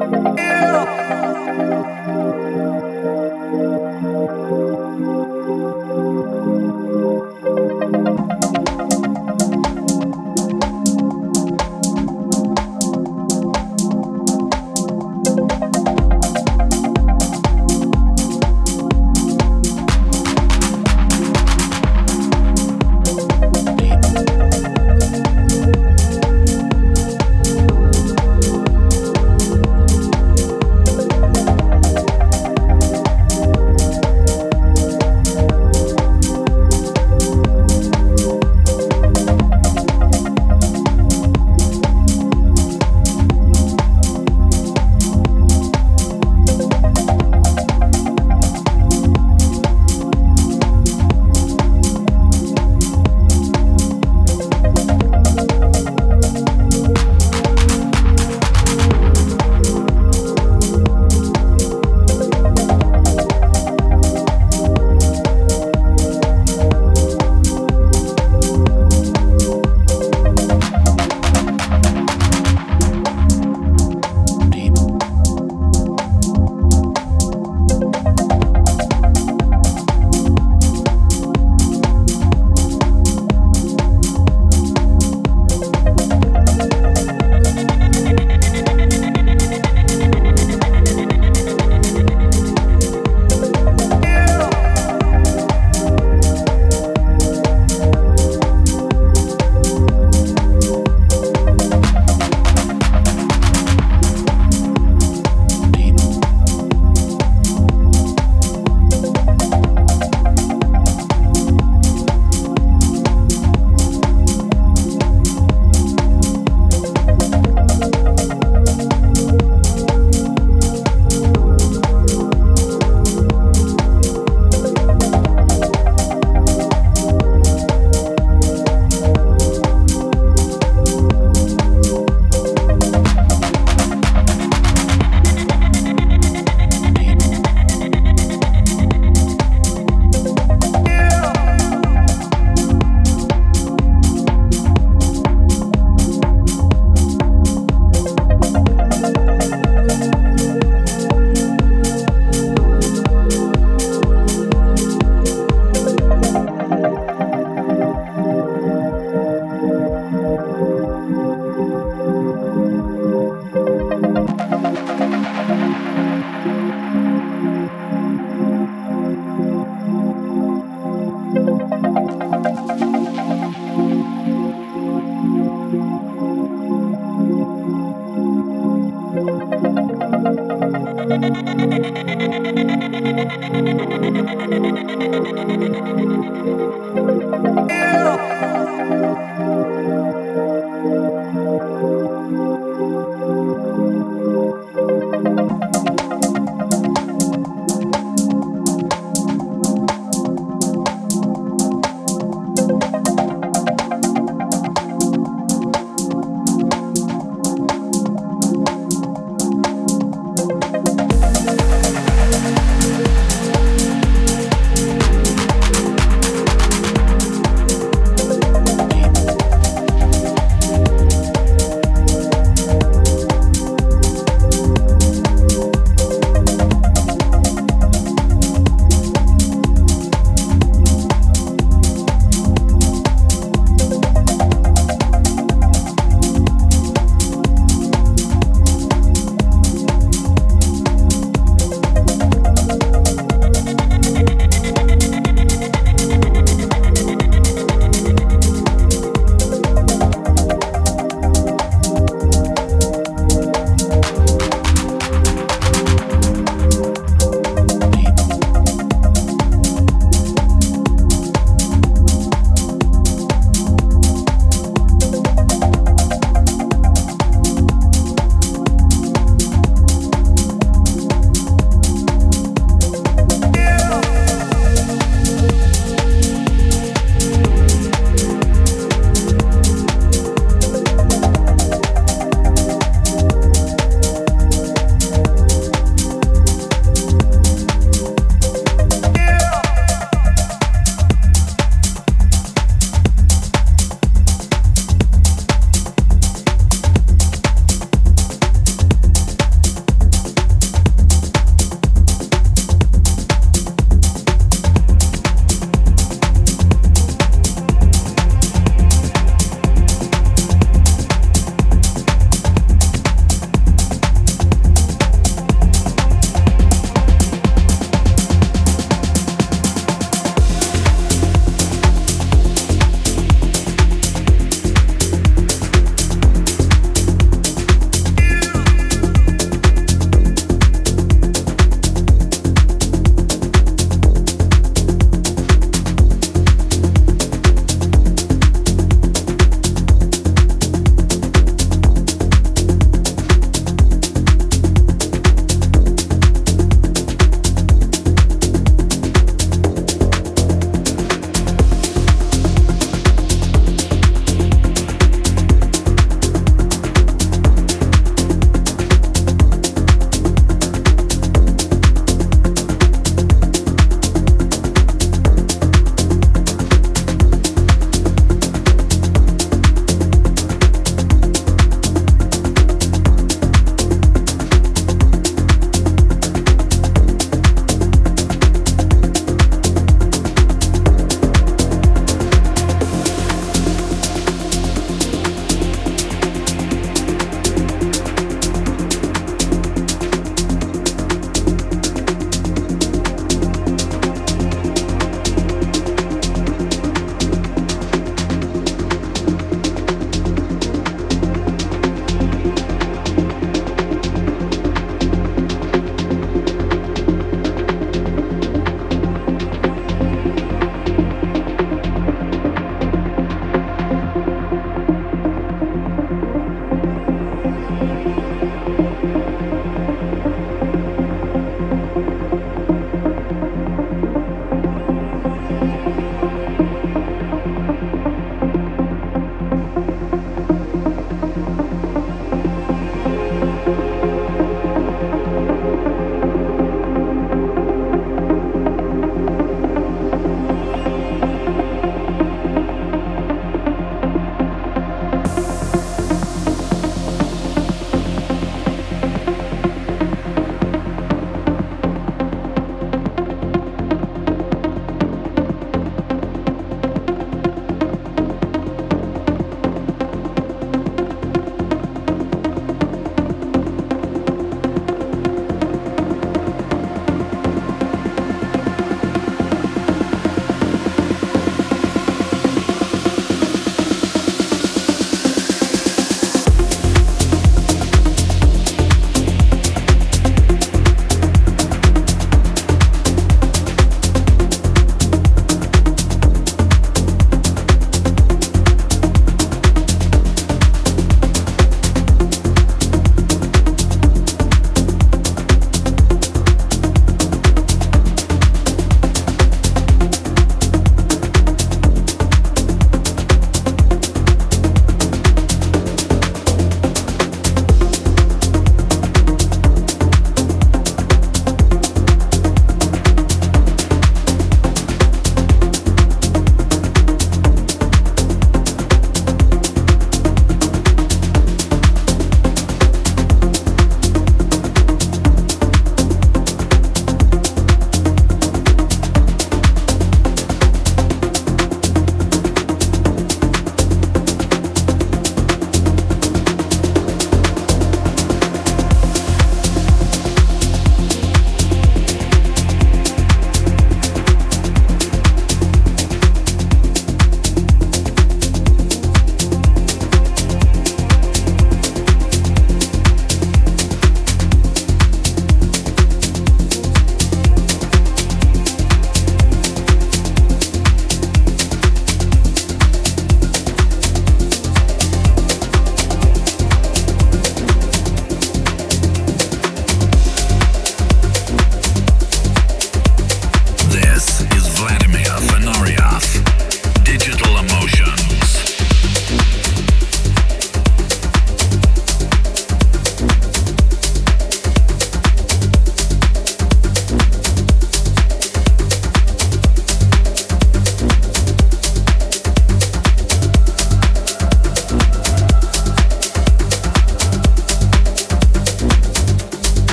Yeah.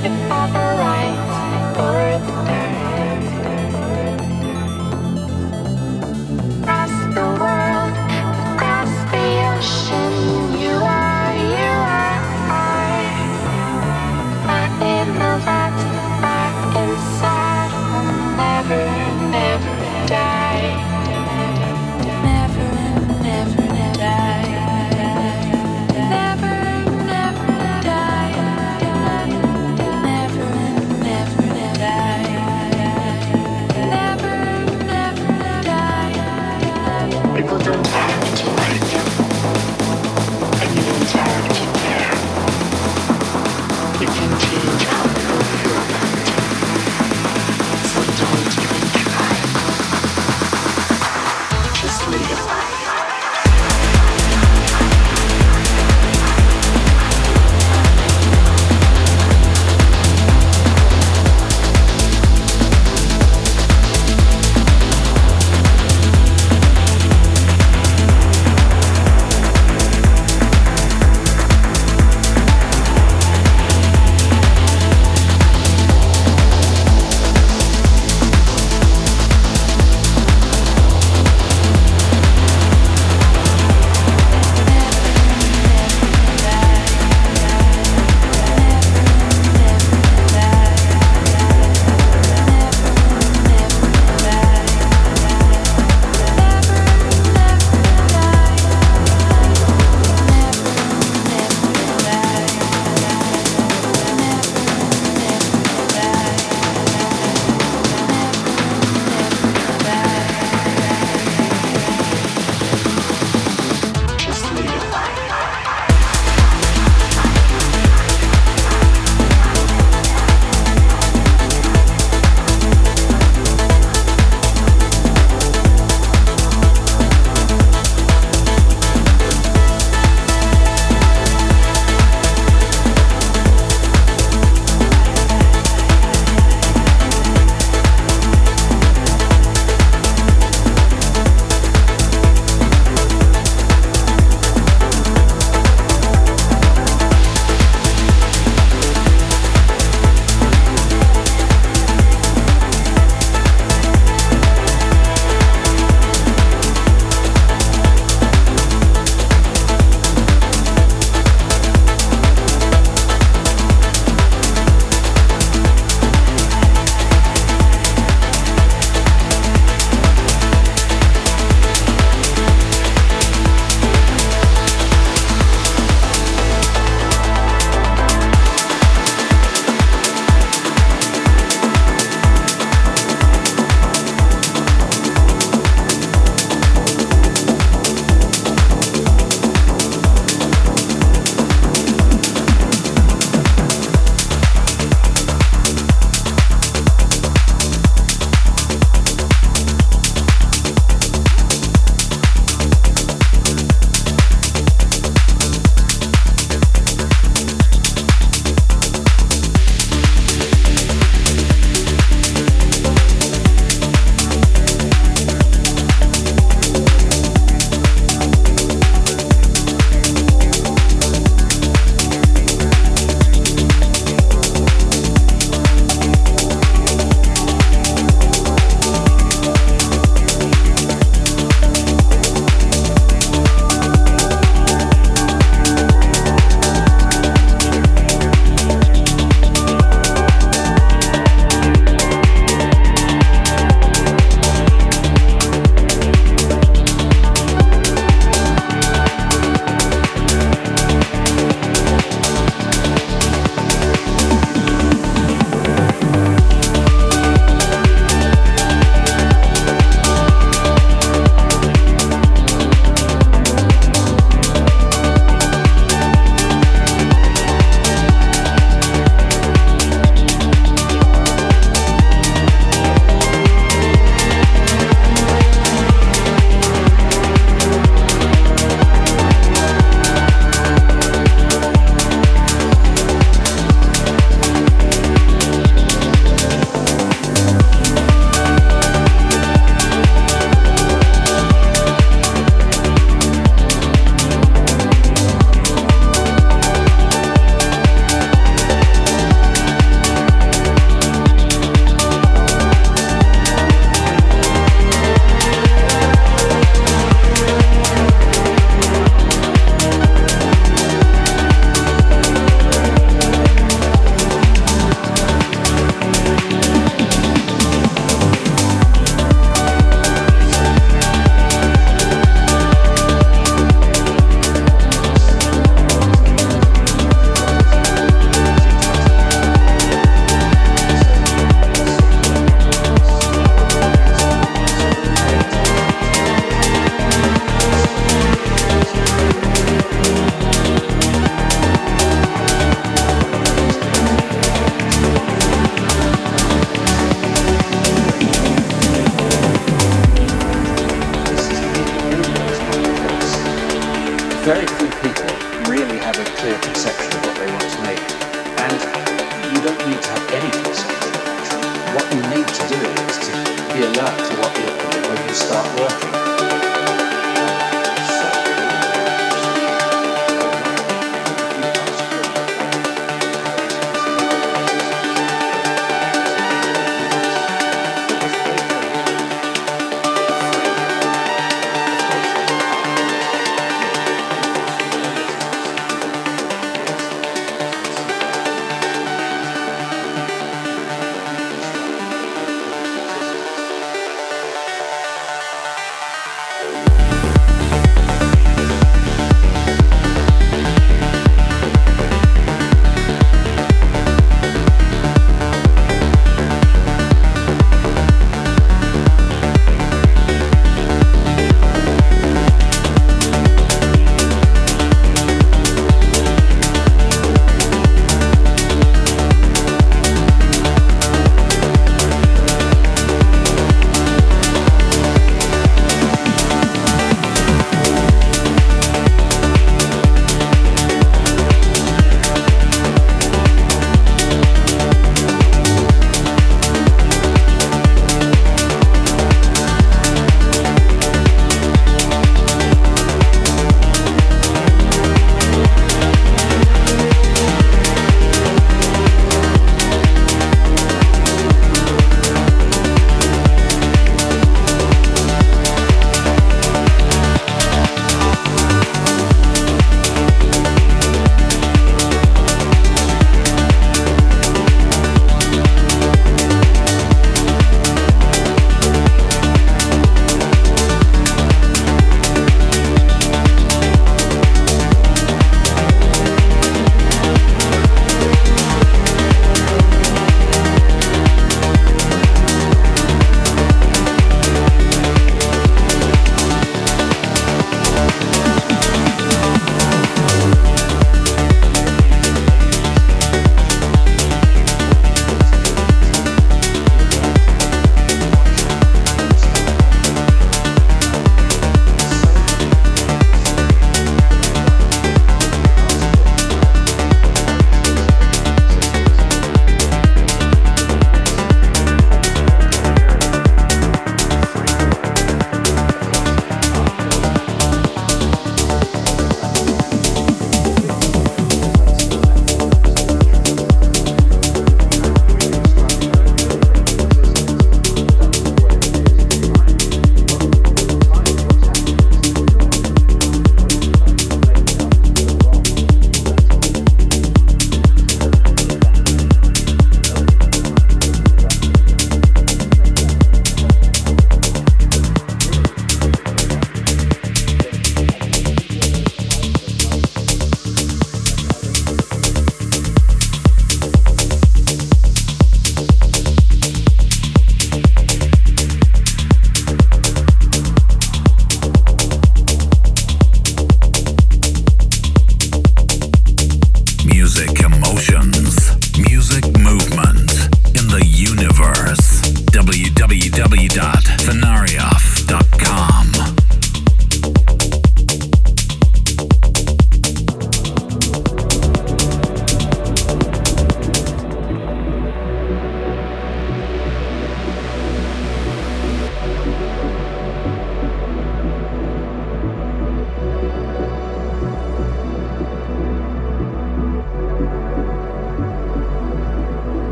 to pop the right or